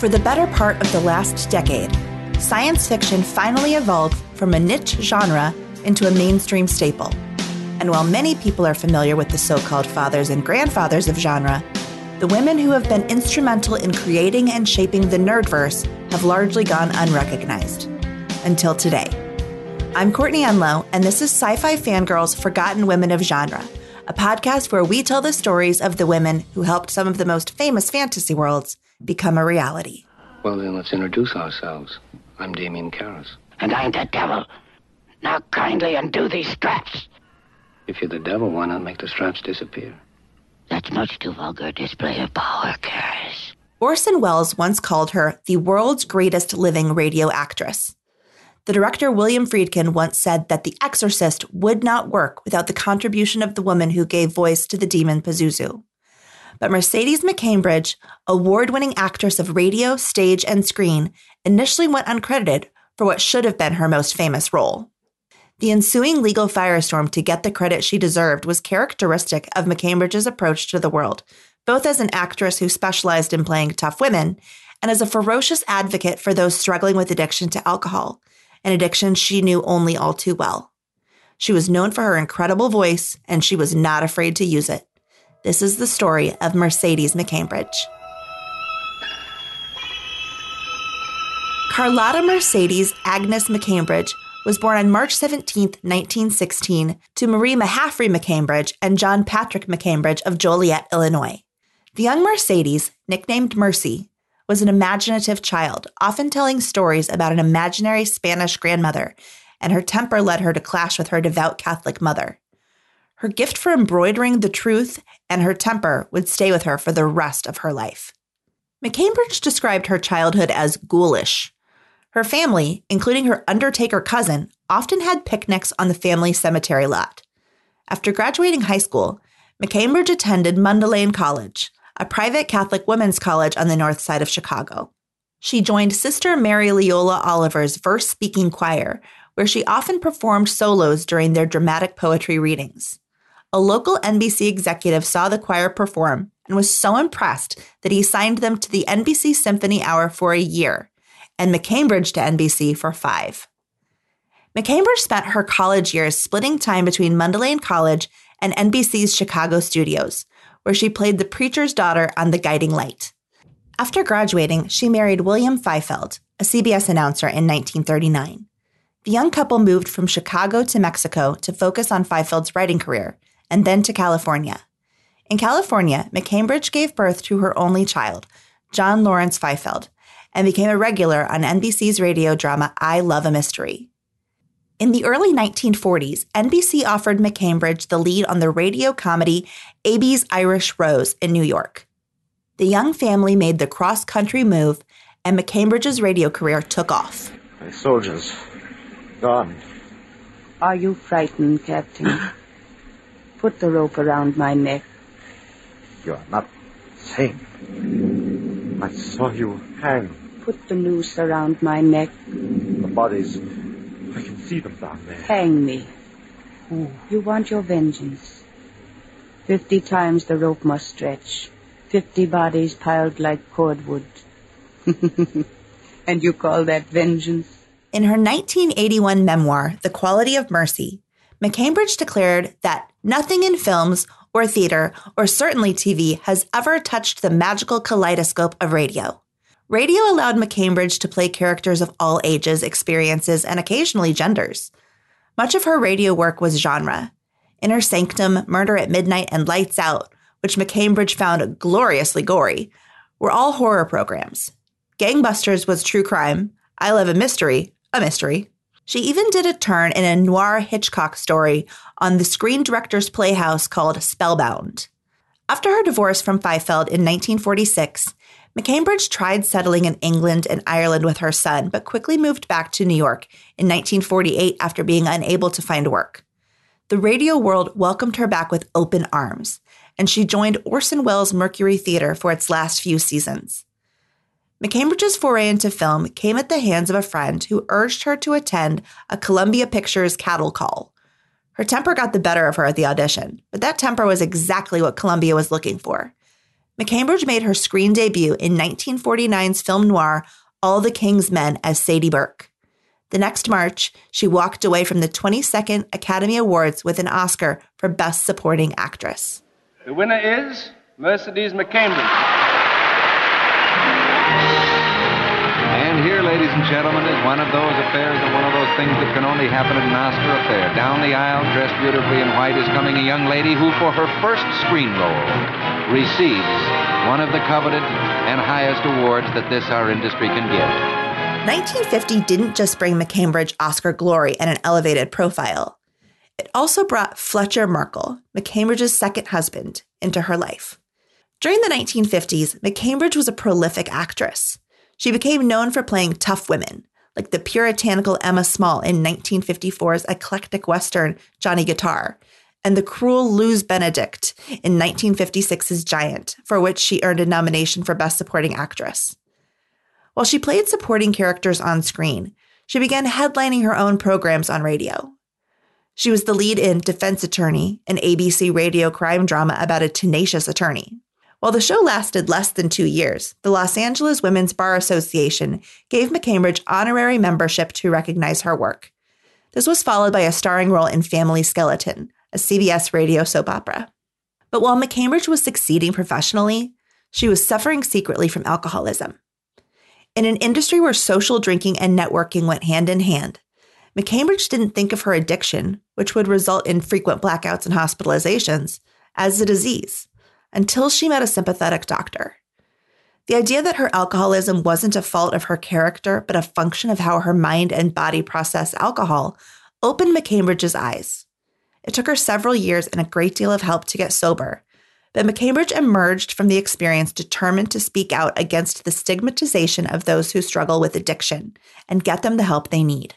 For the better part of the last decade, science fiction finally evolved from a niche genre into a mainstream staple. And while many people are familiar with the so called fathers and grandfathers of genre, the women who have been instrumental in creating and shaping the nerdverse have largely gone unrecognized. Until today. I'm Courtney Enlow, and this is Sci Fi Fangirls Forgotten Women of Genre, a podcast where we tell the stories of the women who helped some of the most famous fantasy worlds become a reality. Well, then let's introduce ourselves. I'm Damien Karras. And I'm the devil. Now kindly undo these straps. If you're the devil, why not make the straps disappear? That's much too vulgar display of power, Karras. Orson Welles once called her the world's greatest living radio actress. The director William Friedkin once said that The Exorcist would not work without the contribution of the woman who gave voice to the demon Pazuzu. But Mercedes McCambridge, award winning actress of radio, stage, and screen, initially went uncredited for what should have been her most famous role. The ensuing legal firestorm to get the credit she deserved was characteristic of McCambridge's approach to the world, both as an actress who specialized in playing tough women and as a ferocious advocate for those struggling with addiction to alcohol, an addiction she knew only all too well. She was known for her incredible voice, and she was not afraid to use it. This is the story of Mercedes McCambridge. Carlotta Mercedes Agnes McCambridge was born on March 17, 1916, to Marie Mahaffrey McCambridge and John Patrick McCambridge of Joliet, Illinois. The young Mercedes, nicknamed Mercy, was an imaginative child, often telling stories about an imaginary Spanish grandmother, and her temper led her to clash with her devout Catholic mother. Her gift for embroidering the truth and her temper would stay with her for the rest of her life. McCambridge described her childhood as ghoulish. Her family, including her undertaker cousin, often had picnics on the family cemetery lot. After graduating high school, McCambridge attended Mundelein College, a private Catholic women's college on the north side of Chicago. She joined Sister Mary Leola Oliver's verse speaking choir, where she often performed solos during their dramatic poetry readings a local NBC executive saw the choir perform and was so impressed that he signed them to the NBC Symphony Hour for a year and McCambridge to NBC for five. McCambridge spent her college years splitting time between Mundelein College and NBC's Chicago studios, where she played the preacher's daughter on The Guiding Light. After graduating, she married William Fifield, a CBS announcer, in 1939. The young couple moved from Chicago to Mexico to focus on Fifield's writing career and then to California. In California, McCambridge gave birth to her only child, John Lawrence Fifield, and became a regular on NBC's radio drama I Love a Mystery. In the early 1940s, NBC offered McCambridge the lead on the radio comedy Abie's Irish Rose in New York. The young family made the cross country move, and McCambridge's radio career took off. My soldiers, gone. Are you frightened, Captain? Put the rope around my neck. You are not sane. I saw you hang. Put the noose around my neck. The bodies, I can see them down there. Hang me. You want your vengeance. Fifty times the rope must stretch. Fifty bodies piled like cordwood. and you call that vengeance? In her 1981 memoir, The Quality of Mercy, McCambridge declared that nothing in films or theater, or certainly TV, has ever touched the magical kaleidoscope of radio. Radio allowed McCambridge to play characters of all ages, experiences, and occasionally genders. Much of her radio work was genre. Inner Sanctum, Murder at Midnight, and Lights Out, which McCambridge found gloriously gory, were all horror programs. Gangbusters was true crime. I Love a Mystery, a mystery. She even did a turn in a noir Hitchcock story on the Screen Directors Playhouse called Spellbound. After her divorce from Fifield in 1946, McCambridge tried settling in England and Ireland with her son, but quickly moved back to New York in 1948 after being unable to find work. The radio world welcomed her back with open arms, and she joined Orson Welles' Mercury Theater for its last few seasons. McCambridge's foray into film came at the hands of a friend who urged her to attend a Columbia Pictures cattle call. Her temper got the better of her at the audition, but that temper was exactly what Columbia was looking for. McCambridge made her screen debut in 1949's film noir All the King's Men as Sadie Burke. The next March, she walked away from the 22nd Academy Awards with an Oscar for Best Supporting Actress. The winner is Mercedes McCambridge. Ladies and gentlemen, is one of those affairs and one of those things that can only happen at an Oscar affair. Down the aisle, dressed beautifully in white, is coming a young lady who, for her first screen role, receives one of the coveted and highest awards that this our industry can give. 1950 didn't just bring McCambridge Oscar glory and an elevated profile. It also brought Fletcher Markle, McCambridge's second husband, into her life. During the 1950s, McCambridge was a prolific actress. She became known for playing tough women, like the puritanical Emma Small in 1954's eclectic western Johnny Guitar, and the cruel Luz Benedict in 1956's Giant, for which she earned a nomination for Best Supporting Actress. While she played supporting characters on screen, she began headlining her own programs on radio. She was the lead in Defense Attorney, an ABC radio crime drama about a tenacious attorney. While the show lasted less than two years, the Los Angeles Women's Bar Association gave McCambridge honorary membership to recognize her work. This was followed by a starring role in Family Skeleton, a CBS radio soap opera. But while McCambridge was succeeding professionally, she was suffering secretly from alcoholism. In an industry where social drinking and networking went hand in hand, McCambridge didn't think of her addiction, which would result in frequent blackouts and hospitalizations, as a disease until she met a sympathetic doctor. The idea that her alcoholism wasn't a fault of her character, but a function of how her mind and body process alcohol opened McCambridge's eyes. It took her several years and a great deal of help to get sober, but McCambridge emerged from the experience determined to speak out against the stigmatization of those who struggle with addiction and get them the help they need.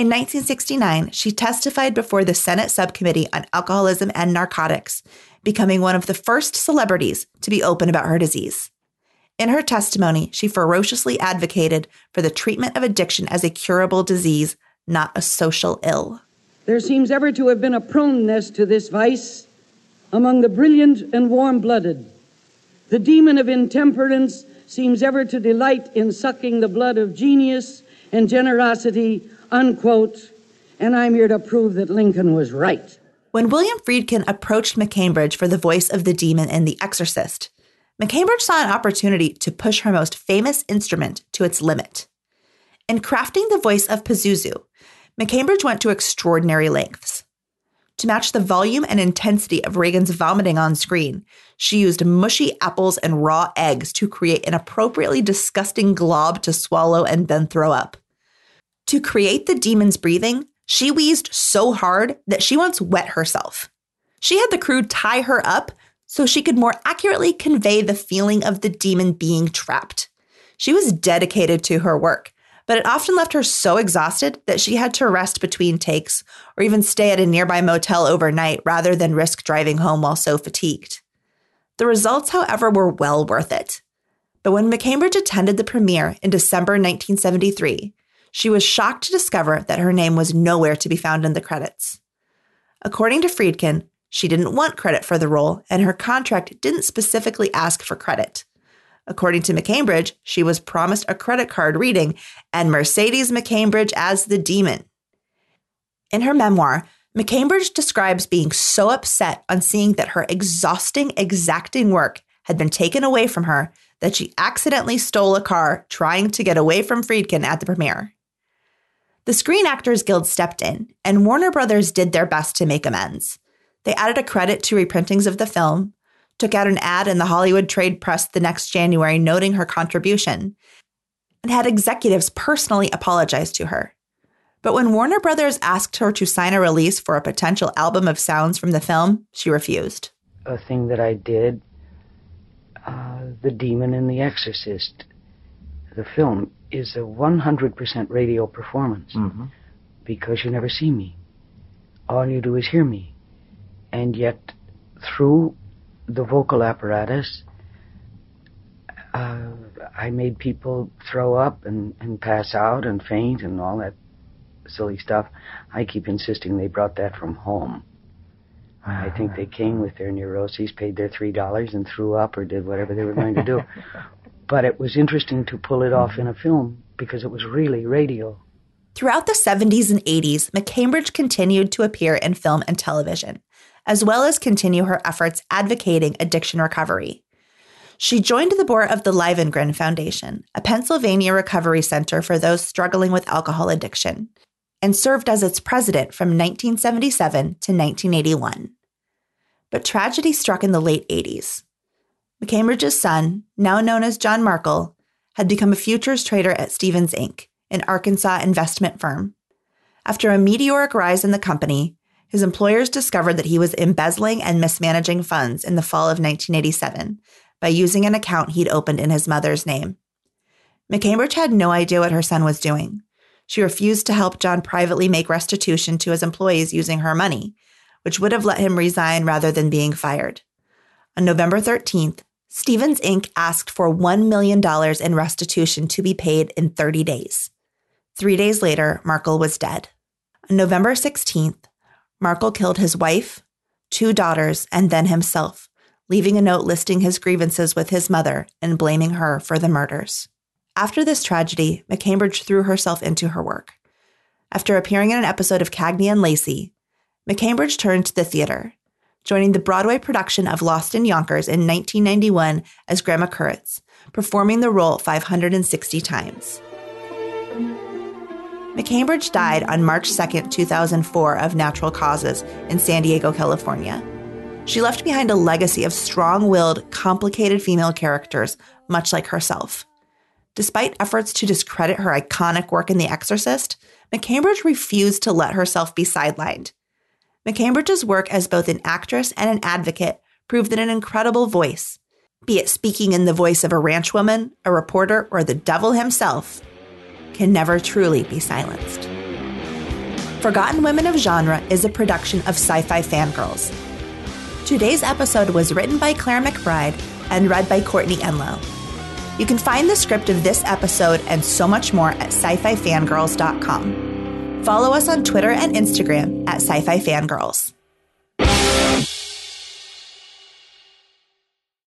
In 1969, she testified before the Senate Subcommittee on Alcoholism and Narcotics, becoming one of the first celebrities to be open about her disease. In her testimony, she ferociously advocated for the treatment of addiction as a curable disease, not a social ill. There seems ever to have been a proneness to this vice among the brilliant and warm blooded. The demon of intemperance seems ever to delight in sucking the blood of genius and generosity, unquote. And I'm here to prove that Lincoln was right. When William Friedkin approached McCambridge for the voice of the demon in The Exorcist, McCambridge saw an opportunity to push her most famous instrument to its limit. In crafting the voice of Pazuzu, McCambridge went to extraordinary lengths. To match the volume and intensity of Regan's vomiting on screen, she used mushy apples and raw eggs to create an appropriately disgusting glob to swallow and then throw up. To create the demon's breathing, she wheezed so hard that she once wet herself. She had the crew tie her up so she could more accurately convey the feeling of the demon being trapped. She was dedicated to her work, but it often left her so exhausted that she had to rest between takes or even stay at a nearby motel overnight rather than risk driving home while so fatigued. The results, however, were well worth it. But when McCambridge attended the premiere in December 1973, she was shocked to discover that her name was nowhere to be found in the credits. According to Friedkin, she didn't want credit for the role, and her contract didn't specifically ask for credit. According to McCambridge, she was promised a credit card reading and Mercedes McCambridge as the demon. In her memoir, McCambridge describes being so upset on seeing that her exhausting, exacting work had been taken away from her that she accidentally stole a car trying to get away from Friedkin at the premiere. The Screen Actors Guild stepped in, and Warner Brothers did their best to make amends. They added a credit to reprintings of the film, took out an ad in the Hollywood Trade Press the next January noting her contribution, and had executives personally apologize to her. But when Warner Brothers asked her to sign a release for a potential album of sounds from the film, she refused. A thing that I did, uh, The Demon and the Exorcist, the film, is a 100% radio performance Mm-hmm. because you never see me. All you do is hear me. And yet, through the vocal apparatus, uh, I made people throw up and, and pass out and faint and all that silly stuff. I keep insisting they brought that from home. I think they came with their neuroses, paid their three dollars, and threw up or did whatever they were going to do. but it was interesting to pull it off in a film because it was really radio. Throughout the 70s and 80s, McCambridge continued to appear in film and television, as well as continue her efforts advocating addiction recovery. She joined the board of the Livengrin Foundation, a Pennsylvania recovery center for those struggling with alcohol addiction, and served as its president from 1977 to 1981. But tragedy struck in the late 80s. McCambridge's son, now known as John Markle, had become a futures trader at Stephens Inc., an Arkansas investment firm. After a meteoric rise in the company, his employers discovered that he was embezzling and mismanaging funds in the fall of 1987 by using an account he'd opened in his mother's name. McCambridge had no idea what her son was doing. She refused to help John privately make restitution to his employees using her money, which would have let him resign rather than being fired. On November 13th, Stephens Inc. asked for $1 million in restitution to be paid in 30 days. Three days later, Markle was dead. On November 16th, Markle killed his wife, two daughters, and then himself, leaving a note listing his grievances with his mother and blaming her for the murders. After this tragedy, McCambridge threw herself into her work. After appearing in an episode of Cagney and Lacey, McCambridge turned to the theater, joining the Broadway production of Lost in Yonkers in 1991 as Grandma Kurtz, performing the role 560 times. McCambridge died on March 2, 2004, of natural causes in San Diego, California. She left behind a legacy of strong willed, complicated female characters, much like herself. Despite efforts to discredit her iconic work in The Exorcist, McCambridge refused to let herself be sidelined. McCambridge's work as both an actress and an advocate proved that an incredible voice, be it speaking in the voice of a ranch woman, a reporter, or the devil himself, can never truly be silenced. Forgotten Women of Genre is a production of Sci Fi Fangirls. Today's episode was written by Claire McBride and read by Courtney Enlow. You can find the script of this episode and so much more at sci fi fangirls.com. Follow us on Twitter and Instagram at sci fi fangirls.